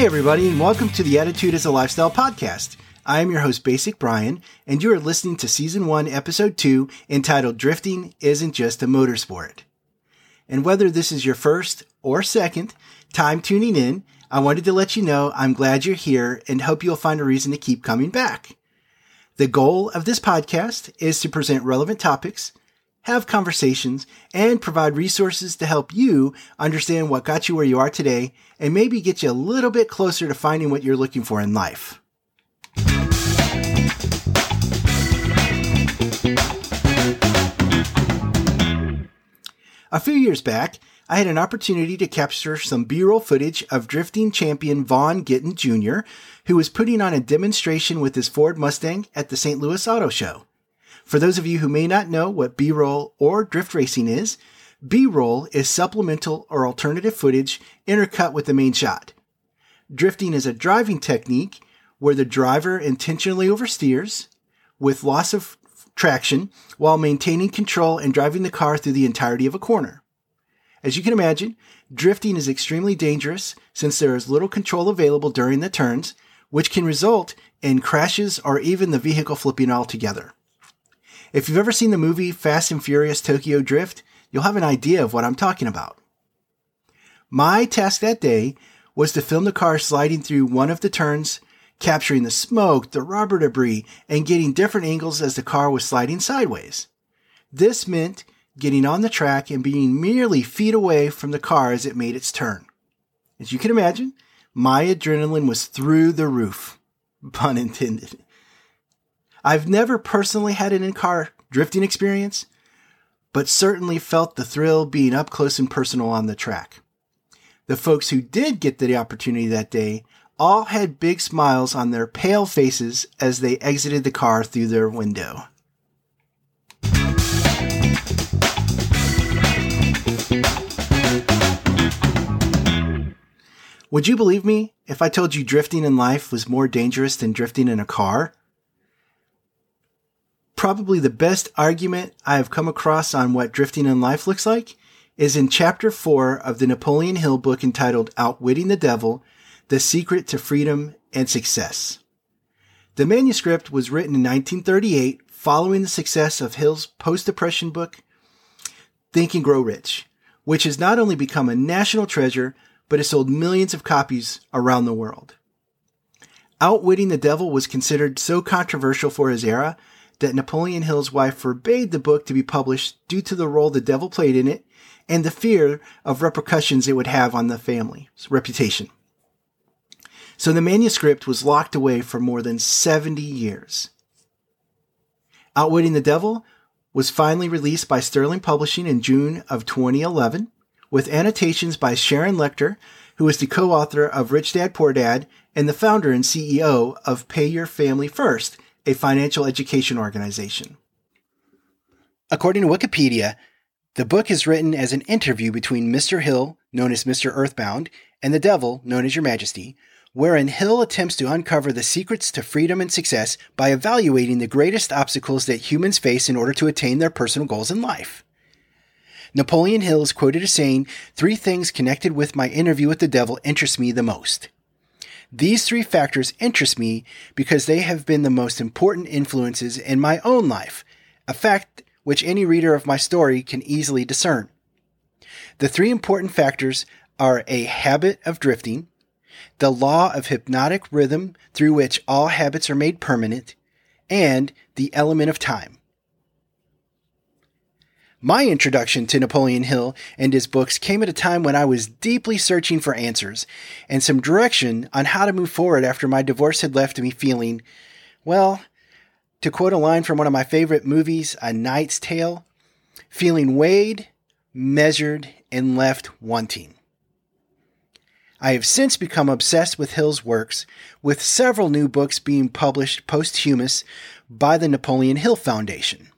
Hey, everybody, and welcome to the Attitude is a Lifestyle podcast. I am your host, Basic Brian, and you are listening to Season 1, Episode 2, entitled Drifting Isn't Just a Motorsport. And whether this is your first or second time tuning in, I wanted to let you know I'm glad you're here and hope you'll find a reason to keep coming back. The goal of this podcast is to present relevant topics, have conversations, and provide resources to help you understand what got you where you are today and maybe get you a little bit closer to finding what you're looking for in life. A few years back, I had an opportunity to capture some B-roll footage of drifting champion Vaughn Gittin Jr., who was putting on a demonstration with his Ford Mustang at the St. Louis Auto Show. For those of you who may not know what B-roll or drift racing is, B-roll is supplemental or alternative footage intercut with the main shot. Drifting is a driving technique where the driver intentionally oversteers with loss of traction while maintaining control and driving the car through the entirety of a corner. As you can imagine, drifting is extremely dangerous since there is little control available during the turns, which can result in crashes or even the vehicle flipping altogether. If you've ever seen the movie Fast and Furious Tokyo Drift, you'll have an idea of what I'm talking about. My task that day was to film the car sliding through one of the turns, capturing the smoke, the rubber debris, and getting different angles as the car was sliding sideways. This meant getting on the track and being merely feet away from the car as it made its turn. As you can imagine, my adrenaline was through the roof. Pun intended. I've never personally had an in car drifting experience, but certainly felt the thrill being up close and personal on the track. The folks who did get the opportunity that day all had big smiles on their pale faces as they exited the car through their window. Would you believe me if I told you drifting in life was more dangerous than drifting in a car? Probably the best argument I have come across on what drifting in life looks like is in chapter 4 of the Napoleon Hill book entitled Outwitting the Devil The Secret to Freedom and Success. The manuscript was written in 1938 following the success of Hill's post depression book, Think and Grow Rich, which has not only become a national treasure, but has sold millions of copies around the world. Outwitting the Devil was considered so controversial for his era that Napoleon Hill's wife forbade the book to be published due to the role the devil played in it and the fear of repercussions it would have on the family's reputation. So the manuscript was locked away for more than 70 years. Outwitting the Devil was finally released by Sterling Publishing in June of 2011 with annotations by Sharon Lechter, who is the co-author of Rich Dad Poor Dad and the founder and CEO of Pay Your Family First, a financial education organization. According to Wikipedia, the book is written as an interview between Mr. Hill, known as Mr. Earthbound, and the devil, known as Your Majesty, wherein Hill attempts to uncover the secrets to freedom and success by evaluating the greatest obstacles that humans face in order to attain their personal goals in life. Napoleon Hill is quoted as saying, Three things connected with my interview with the devil interest me the most. These three factors interest me because they have been the most important influences in my own life, a fact which any reader of my story can easily discern. The three important factors are a habit of drifting, the law of hypnotic rhythm through which all habits are made permanent, and the element of time. My introduction to Napoleon Hill and his books came at a time when I was deeply searching for answers and some direction on how to move forward after my divorce had left me feeling, well, to quote a line from one of my favorite movies, A Knight's Tale, feeling weighed, measured, and left wanting. I have since become obsessed with Hill's works, with several new books being published posthumous by the Napoleon Hill Foundation.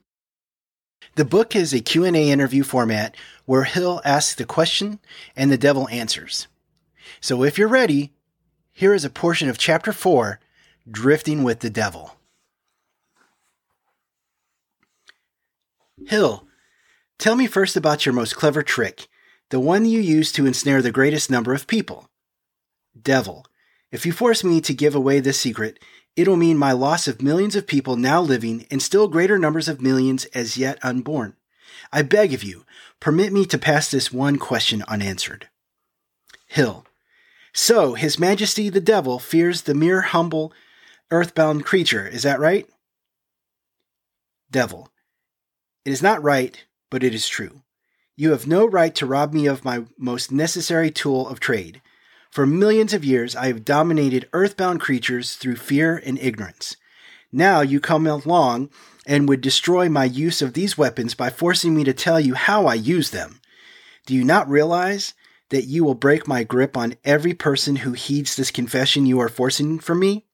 The book is a Q&A interview format where Hill asks the question and the devil answers. So if you're ready, here is a portion of chapter 4, Drifting with the Devil. Hill, tell me first about your most clever trick, the one you use to ensnare the greatest number of people. Devil, If you force me to give away this secret, it'll mean my loss of millions of people now living and still greater numbers of millions as yet unborn. I beg of you, permit me to pass this one question unanswered. Hill. So, His Majesty the Devil fears the mere humble, earthbound creature, is that right? Devil. It is not right, but it is true. You have no right to rob me of my most necessary tool of trade. For millions of years, I have dominated earthbound creatures through fear and ignorance. Now you come along and would destroy my use of these weapons by forcing me to tell you how I use them. Do you not realize that you will break my grip on every person who heeds this confession you are forcing from me?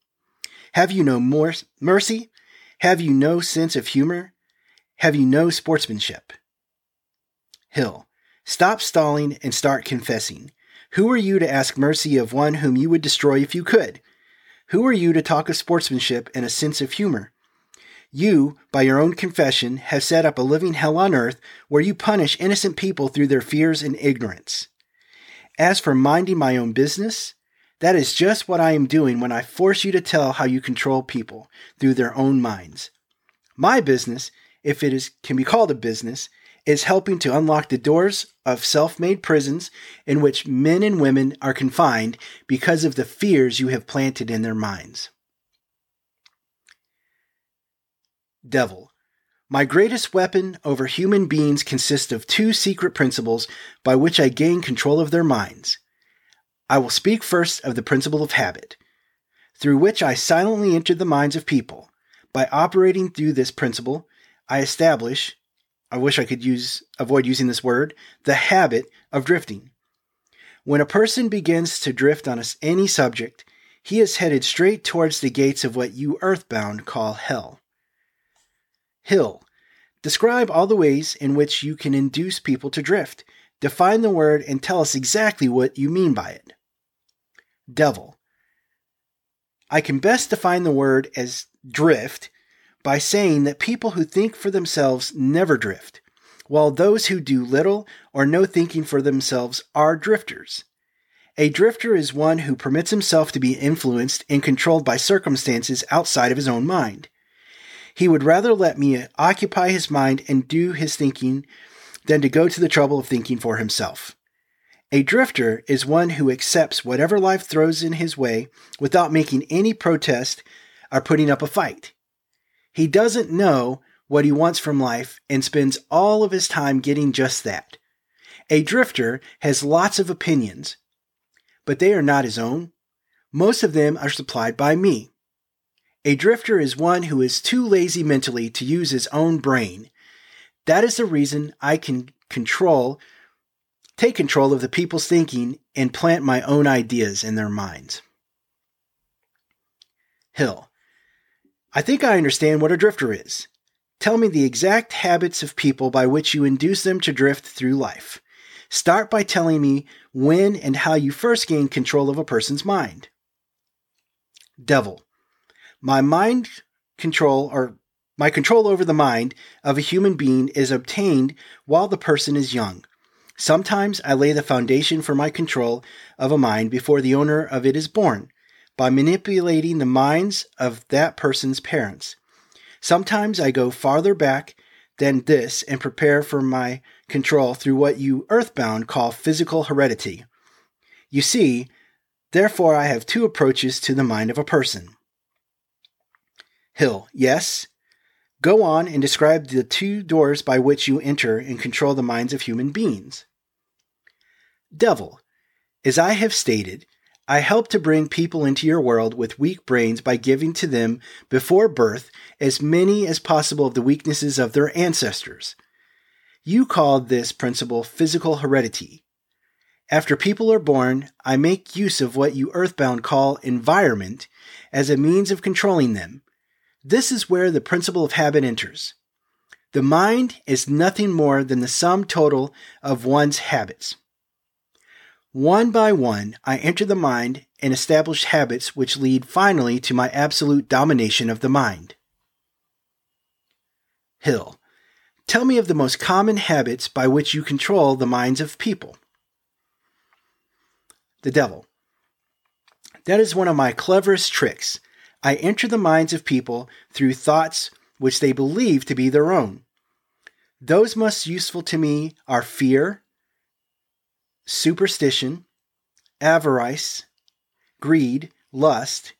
Have you no more mercy? Have you no sense of humor? Have you no sportsmanship? Hill, stop stalling and start confessing. Who are you to ask mercy of one whom you would destroy if you could? Who are you to talk of sportsmanship and a sense of humor? You, by your own confession, have set up a living hell on earth where you punish innocent people through their fears and ignorance. As for minding my own business, that is just what I am doing when I force you to tell how you control people through their own minds. My business, if it is, can be called a business, is helping to unlock the doors of self made prisons in which men and women are confined because of the fears you have planted in their minds. Devil. My greatest weapon over human beings consists of two secret principles by which I gain control of their minds. I will speak first of the principle of habit, through which I silently enter the minds of people. By operating through this principle, I establish, I wish I could use avoid using this word, the habit of drifting. When a person begins to drift on any subject, he is headed straight towards the gates of what you earthbound call hell. Hill. Describe all the ways in which you can induce people to drift. Define the word and tell us exactly what you mean by it. Devil. I can best define the word as drift by saying that people who think for themselves never drift, while those who do little or no thinking for themselves are drifters. A drifter is one who permits himself to be influenced and controlled by circumstances outside of his own mind. He would rather let me occupy his mind and do his thinking than to go to the trouble of thinking for himself. A drifter is one who accepts whatever life throws in his way without making any protest or putting up a fight. He doesn't know what he wants from life and spends all of his time getting just that. A drifter has lots of opinions, but they are not his own. Most of them are supplied by me. A drifter is one who is too lazy mentally to use his own brain. That is the reason I can control, take control of the people's thinking and plant my own ideas in their minds. Hill. I think I understand what a drifter is. Tell me the exact habits of people by which you induce them to drift through life. Start by telling me when and how you first gained control of a person's mind. Devil. My mind control or my control over the mind of a human being is obtained while the person is young. Sometimes I lay the foundation for my control of a mind before the owner of it is born by manipulating the minds of that person's parents. Sometimes I go farther back than this and prepare for my control through what you earthbound call physical heredity. You see, therefore, I have two approaches to the mind of a person. Hill, yes. Go on and describe the two doors by which you enter and control the minds of human beings. Devil, as I have stated, I help to bring people into your world with weak brains by giving to them before birth as many as possible of the weaknesses of their ancestors. You call this principle physical heredity. After people are born, I make use of what you earthbound call environment as a means of controlling them. This is where the principle of habit enters. The mind is nothing more than the sum total of one's habits. One by one, I enter the mind and establish habits which lead finally to my absolute domination of the mind. Hill, tell me of the most common habits by which you control the minds of people. The devil. That is one of my cleverest tricks. I enter the minds of people through thoughts which they believe to be their own. Those most useful to me are fear, superstition, avarice, greed, lust,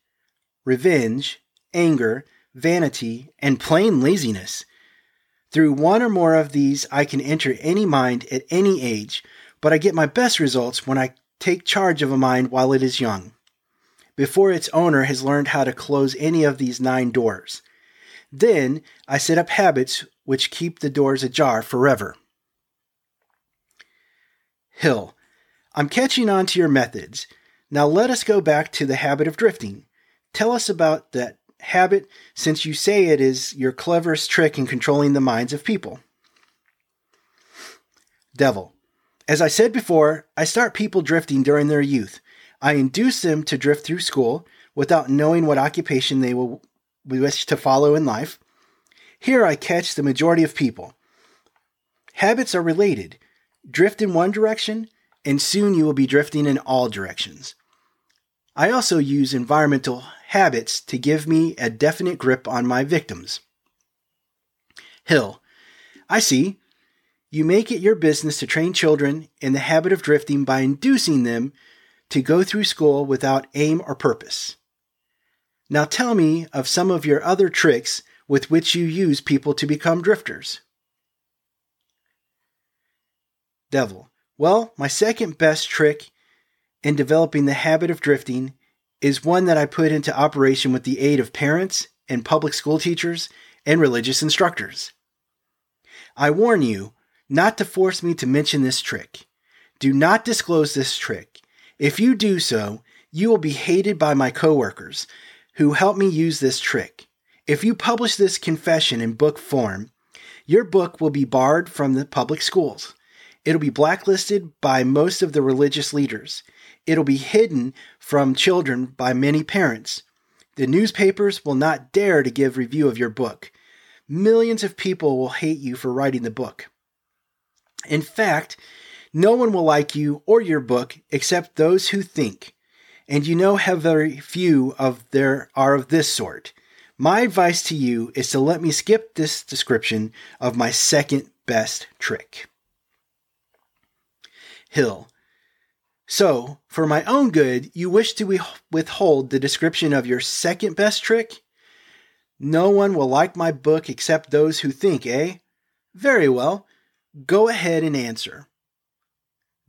revenge, anger, vanity, and plain laziness. Through one or more of these, I can enter any mind at any age, but I get my best results when I take charge of a mind while it is young, before its owner has learned how to close any of these nine doors. Then I set up habits which keep the doors ajar forever. Hill, I'm catching on to your methods. Now let us go back to the habit of drifting. Tell us about that habit since you say it is your cleverest trick in controlling the minds of people. Devil. As I said before, I start people drifting during their youth. I induce them to drift through school without knowing what occupation they will wish to follow in life. Here I catch the majority of people. Habits are related. Drift in one direction, and soon you will be drifting in all directions. I also use environmental habits to give me a definite grip on my victims. Hill, I see. You make it your business to train children in the habit of drifting by inducing them to go through school without aim or purpose. Now tell me of some of your other tricks with which you use people to become drifters. Devil. Well, my second best trick in developing the habit of drifting is one that I put into operation with the aid of parents and public school teachers and religious instructors. I warn you not to force me to mention this trick. Do not disclose this trick. If you do so, you will be hated by my coworkers who help me use this trick. If you publish this confession in book form, your book will be barred from the public schools. It'll be blacklisted by most of the religious leaders. It'll be hidden from children by many parents. The newspapers will not dare to give review of your book. Millions of people will hate you for writing the book. In fact, no one will like you or your book except those who think, and you know how very few of there are of this sort. My advice to you is to let me skip this description of my second best trick. Hill, so, for my own good, you wish to withhold the description of your second best trick? No one will like my book except those who think, eh? Very well. Go ahead and answer.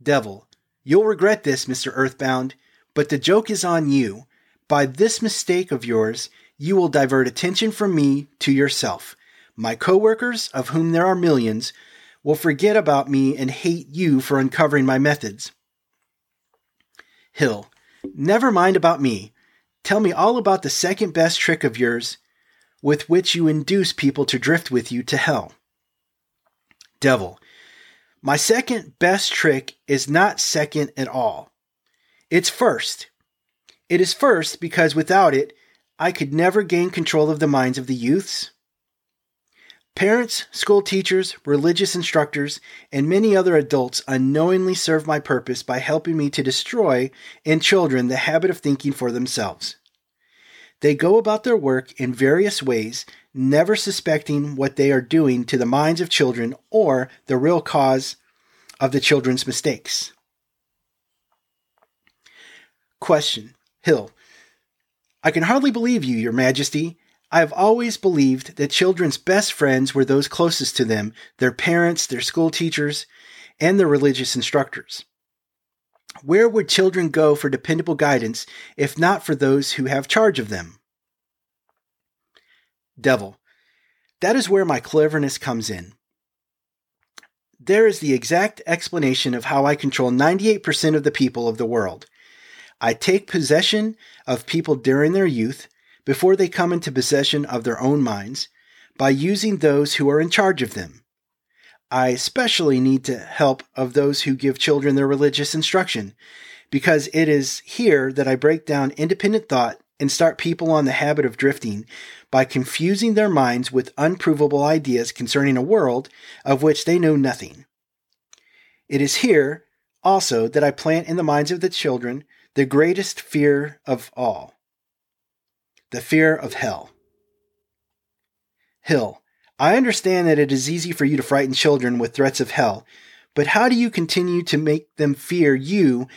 Devil, you'll regret this, Mr. Earthbound, but the joke is on you. By this mistake of yours, you will divert attention from me to yourself. My coworkers, of whom there are millions, will forget about me and hate you for uncovering my methods. Hill, never mind about me. Tell me all about the second best trick of yours with which you induce people to drift with you to hell. Devil, my second best trick is not second at all. It's first. It is first because without it, I could never gain control of the minds of the youths, Parents, school teachers, religious instructors, and many other adults unknowingly serve my purpose by helping me to destroy in children the habit of thinking for themselves. They go about their work in various ways, never suspecting what they are doing to the minds of children or the real cause of the children's mistakes. Question Hill. I can hardly believe you, Your Majesty. I have always believed that children's best friends were those closest to them, their parents, their school teachers, and their religious instructors. Where would children go for dependable guidance if not for those who have charge of them? Devil. That is where my cleverness comes in. There is the exact explanation of how I control 98% of the people of the world. I take possession of people during their youth, before they come into possession of their own minds by using those who are in charge of them. I especially need the help of those who give children their religious instruction, because it is here that I break down independent thought and start people on the habit of drifting by confusing their minds with unprovable ideas concerning a world of which they know nothing. It is here, also, that I plant in the minds of the children the greatest fear of all the fear of hell. Hill, I understand that it is easy for you to frighten children with threats of hell, but how do you continue to make them fear you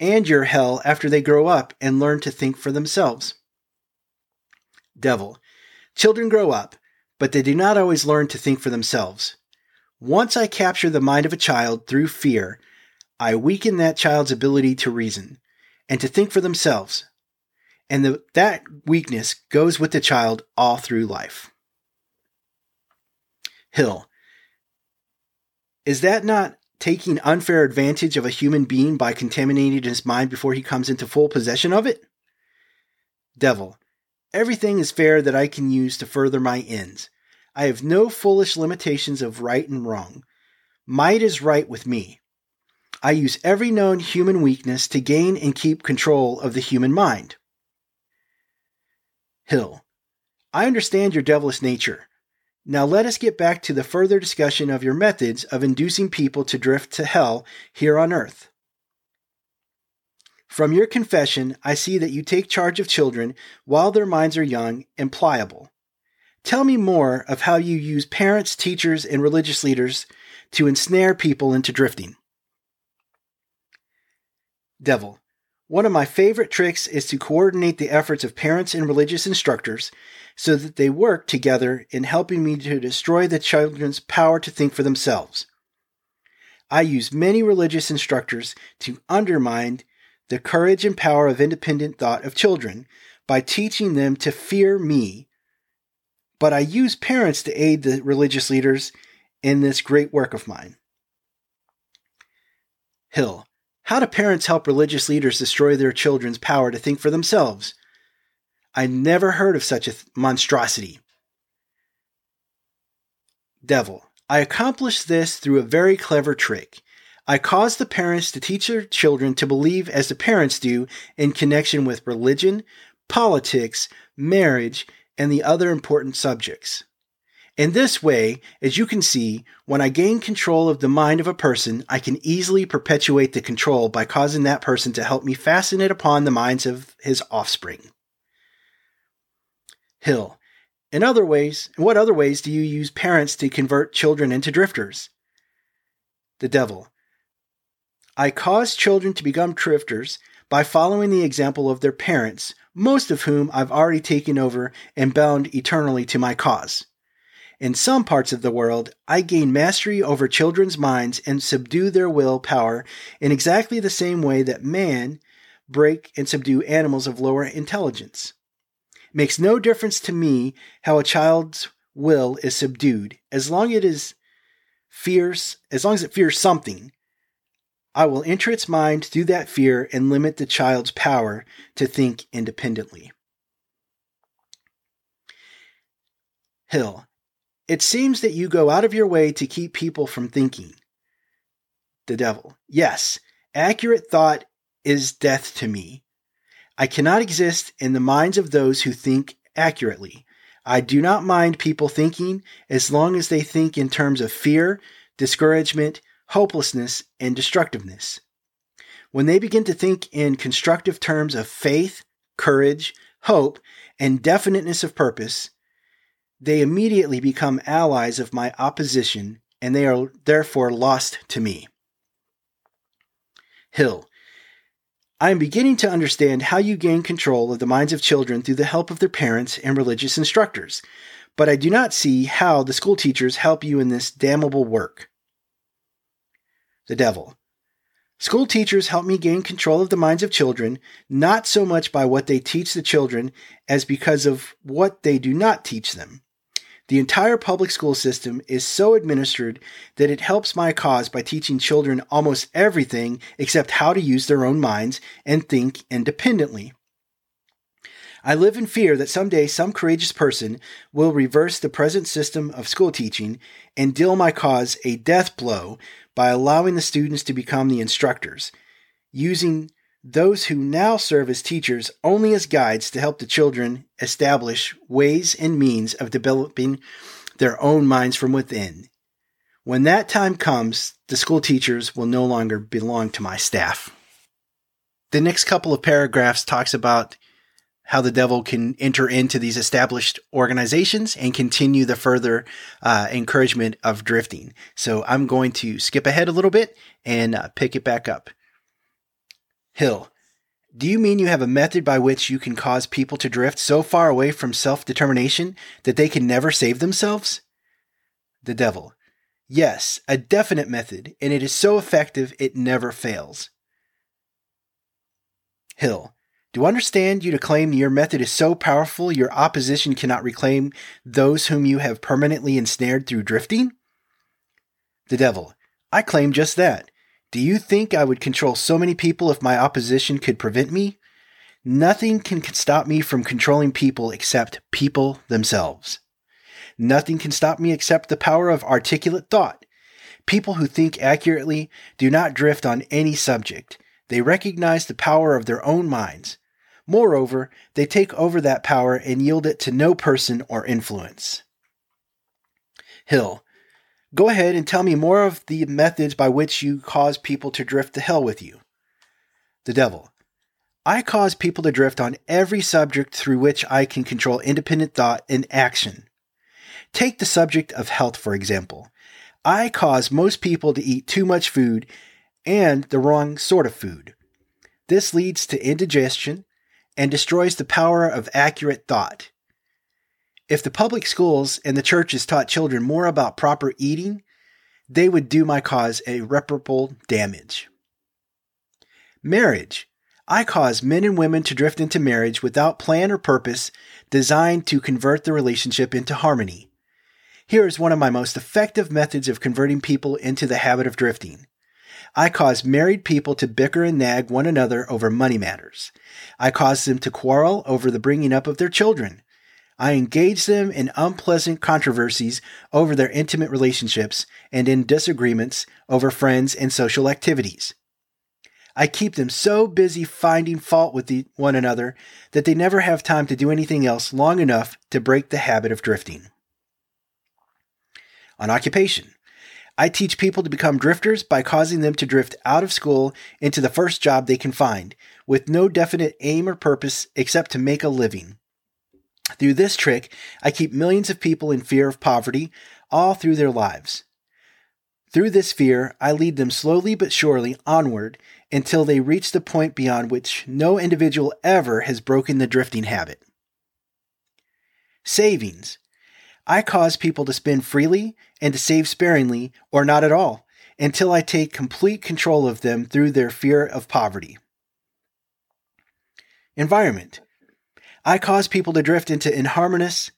and your hell after they grow up and learn to think for themselves? Devil, children grow up, but they do not always learn to think for themselves. Once I capture the mind of a child through fear, I weaken that child's ability to reason and to think for themselves. And the, that weakness goes with the child all through life. Hill. Is that not taking unfair advantage of a human being by contaminating his mind before he comes into full possession of it? Devil. Everything is fair that I can use to further my ends. I have no foolish limitations of right and wrong. Might is right with me. I use every known human weakness to gain and keep control of the human mind. Hill. I understand your devilish nature. Now let us get back to the further discussion of your methods of inducing people to drift to hell here on earth. From your confession, I see that you take charge of children while their minds are young and pliable. Tell me more of how you use parents, teachers, and religious leaders to ensnare people into drifting. Devil. One of my favorite tricks is to coordinate the efforts of parents and religious instructors so that they work together in helping me to destroy the children's power to think for themselves. I use many religious instructors to undermine the courage and power of independent thought of children by teaching them to fear me. But I use parents to aid the religious leaders in this great work of mine. Hill. How do parents help religious leaders destroy their children's power to think for themselves? I never heard of such a th- monstrosity. Devil. I accomplished this through a very clever trick. I caused the parents to teach their children to believe as the parents do in connection with religion, politics, marriage, and the other important subjects. In this way, as you can see, when I gain control of the mind of a person, I can easily perpetuate the control by causing that person to help me fasten it upon the minds of his offspring. Hill. In other ways, in what other ways do you use parents to convert children into drifters? The devil. I cause children to become drifters by following the example of their parents, most of whom I've already taken over and bound eternally to my cause. In some parts of the world, I gain mastery over children's minds and subdue their will power in exactly the same way that man break and subdue animals of lower intelligence. It makes no difference to me how a child's will is subdued, as long as it is fears, as long as it fears something. I will enter its mind through that fear and limit the child's power to think independently. Hill, it seems that you go out of your way to keep people from thinking. The devil. Yes, accurate thought is death to me. I cannot exist in the minds of those who think accurately. I do not mind people thinking as long as they think in terms of fear, discouragement, hopelessness, and destructiveness. When they begin to think in constructive terms of faith, courage, hope, and definiteness of purpose, they immediately become allies of my opposition and they are therefore lost to me. Hill. I am beginning to understand how you gain control of the minds of children through the help of their parents and religious instructors, but I do not see how the school teachers help you in this damnable work. The Devil. School teachers help me gain control of the minds of children, not so much by what they teach the children as because of what they do not teach them. The entire public school system is so administered that it helps my cause by teaching children almost everything except how to use their own minds and think independently. I live in fear that someday some courageous person will reverse the present system of school teaching and deal my cause a death blow by allowing the students to become the instructors, using those who now serve as teachers only as guides to help the children establish ways and means of developing their own minds from within. When that time comes, the school teachers will no longer belong to my staff. the next couple of paragraphs talks about how the devil can enter into these established organizations and continue the further uh, encouragement of drifting. So I'm going to skip ahead a little bit and uh, pick it back up. Hill, do you mean you have a method by which you can cause people to drift so far away from self determination that they can never save themselves? The devil, yes, a definite method, and it is so effective it never fails. Hill, do understand you to claim your method is so powerful your opposition cannot reclaim those whom you have permanently ensnared through drifting? The devil, I claim just that. Do you think I would control so many people if my opposition could prevent me? Nothing can stop me from controlling people except people themselves. Nothing can stop me except the power of articulate thought. People who think accurately do not drift on any subject. They recognize the power of their own minds. Moreover, they take over that power and yield it to no person or influence. Hill, go ahead and tell me more of the methods by which you cause people to drift to hell with you. The devil, I cause people to drift on every subject through which I can control independent thought and action. Take the subject of health, for example. I cause most people to eat too much food and the wrong sort of food. This leads to indigestion, and destroys the power of accurate thought. If the public schools and the churches taught children more about proper eating, they would do my cause irreparable damage. Marriage. I cause men and women to drift into marriage without plan or purpose designed to convert the relationship into harmony. Here is one of my most effective methods of converting people into the habit of drifting. I cause married people to bicker and nag one another over money matters. I cause them to quarrel over the bringing up of their children. I engage them in unpleasant controversies over their intimate relationships and in disagreements over friends and social activities. I keep them so busy finding fault with the, one another that they never have time to do anything else long enough to break the habit of drifting. On occupation. I teach people to become drifters by causing them to drift out of school into the first job they can find, with no definite aim or purpose except to make a living. Through this trick, I keep millions of people in fear of poverty all through their lives. Through this fear, I lead them slowly but surely onward until they reach the point beyond which no individual ever has broken the drifting habit. Savings. I cause people to spend freely and to save sparingly or not at all until I take complete control of them through their fear of poverty. Environment. I cause people to drift into inharmonious,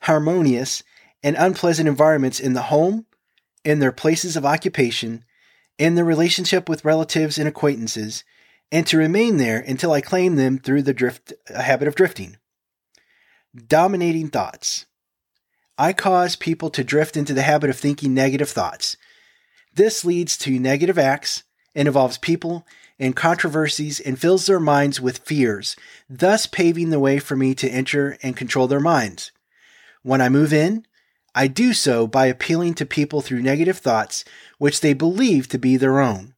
harmonious, and unpleasant environments in the home, in their places of occupation, in their relationship with relatives and acquaintances, and to remain there until I claim them through the drift habit of drifting. Dominating thoughts. I cause people to drift into the habit of thinking negative thoughts. This leads to negative acts and involves people and controversies and fills their minds with fears, thus paving the way for me to enter and control their minds. When I move in, I do so by appealing to people through negative thoughts which they believe to be their own.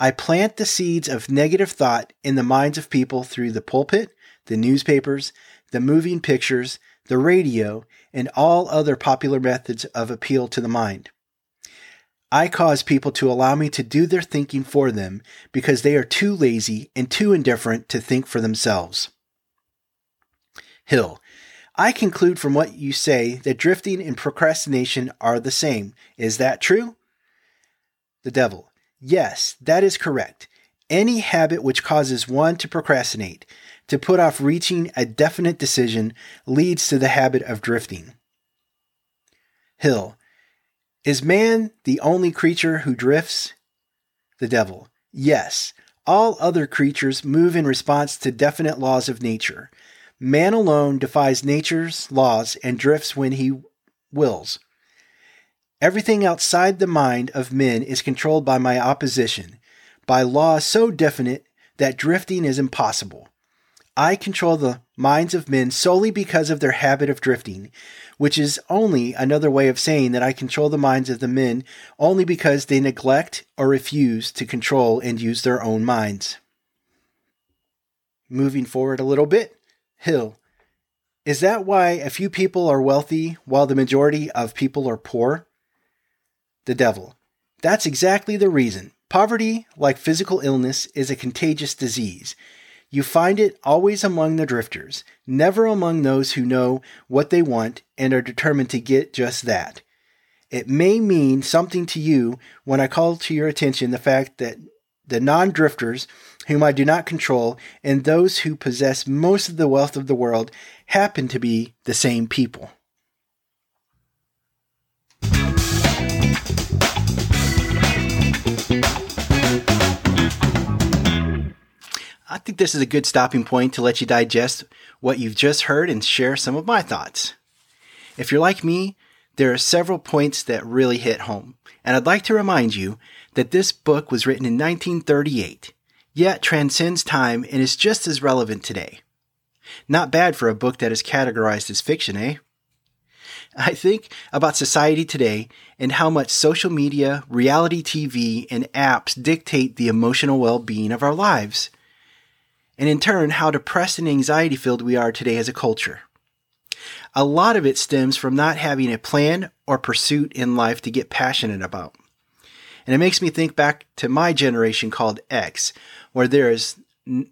I plant the seeds of negative thought in the minds of people through the pulpit, the newspapers, the moving pictures, the radio, and all other popular methods of appeal to the mind. I cause people to allow me to do their thinking for them because they are too lazy and too indifferent to think for themselves. Hill, I conclude from what you say that drifting and procrastination are the same. Is that true? The devil, yes, that is correct. Any habit which causes one to procrastinate, to put off reaching a definite decision leads to the habit of drifting. Hill. Is man the only creature who drifts? The devil. Yes. All other creatures move in response to definite laws of nature. Man alone defies nature's laws and drifts when he wills. Everything outside the mind of men is controlled by my opposition, by laws so definite that drifting is impossible. I control the minds of men solely because of their habit of drifting, which is only another way of saying that I control the minds of the men only because they neglect or refuse to control and use their own minds. Moving forward a little bit, Hill. Is that why a few people are wealthy while the majority of people are poor? The devil. That's exactly the reason. Poverty, like physical illness, is a contagious disease. You find it always among the drifters, never among those who know what they want and are determined to get just that. It may mean something to you when I call to your attention the fact that the non drifters, whom I do not control, and those who possess most of the wealth of the world happen to be the same people. Think this is a good stopping point to let you digest what you've just heard and share some of my thoughts. If you're like me, there are several points that really hit home, and I'd like to remind you that this book was written in 1938, yet transcends time and is just as relevant today. Not bad for a book that is categorized as fiction, eh? I think about society today and how much social media, reality TV, and apps dictate the emotional well being of our lives and in turn, how depressed and anxiety filled we are today as a culture. A lot of it stems from not having a plan or pursuit in life to get passionate about. And it makes me think back to my generation called X, where there is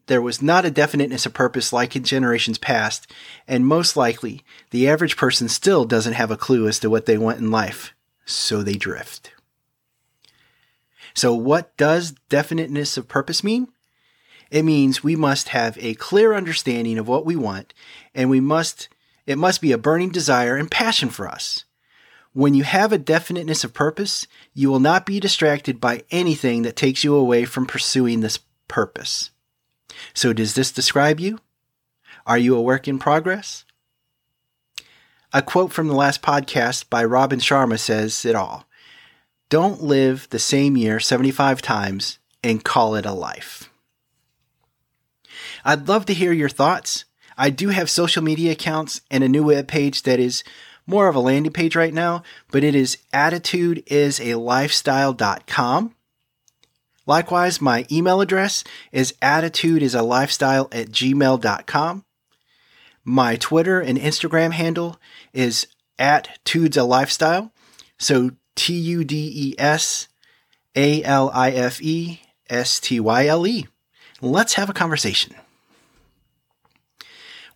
there was not a definiteness of purpose like in generations past, and most likely the average person still doesn't have a clue as to what they want in life, so they drift. So, what does definiteness of purpose mean? It means we must have a clear understanding of what we want, and we must, it must be a burning desire and passion for us. When you have a definiteness of purpose, you will not be distracted by anything that takes you away from pursuing this purpose. So, does this describe you? Are you a work in progress? A quote from the last podcast by Robin Sharma says it all. Don't live the same year 75 times and call it a life. I'd love to hear your thoughts. I do have social media accounts and a new web page that is more of a landing page right now, but it is attitudeIsALifestyle.com. Likewise, my email address is attitudeIsALifestyle at gmail.com. My Twitter and Instagram handle is at Tudes a Lifestyle. So T U D E S A L I F E S T Y L E. Let's have a conversation.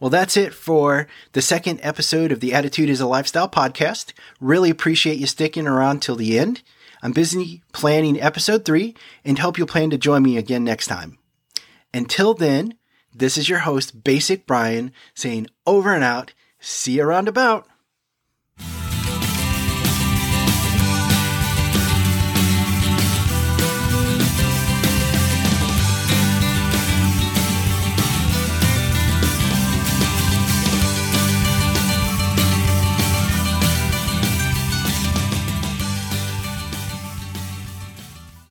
Well, that's it for the second episode of the Attitude is a Lifestyle podcast. Really appreciate you sticking around till the end. I'm busy planning episode three and hope you'll plan to join me again next time. Until then, this is your host, Basic Brian, saying over and out. See you around about.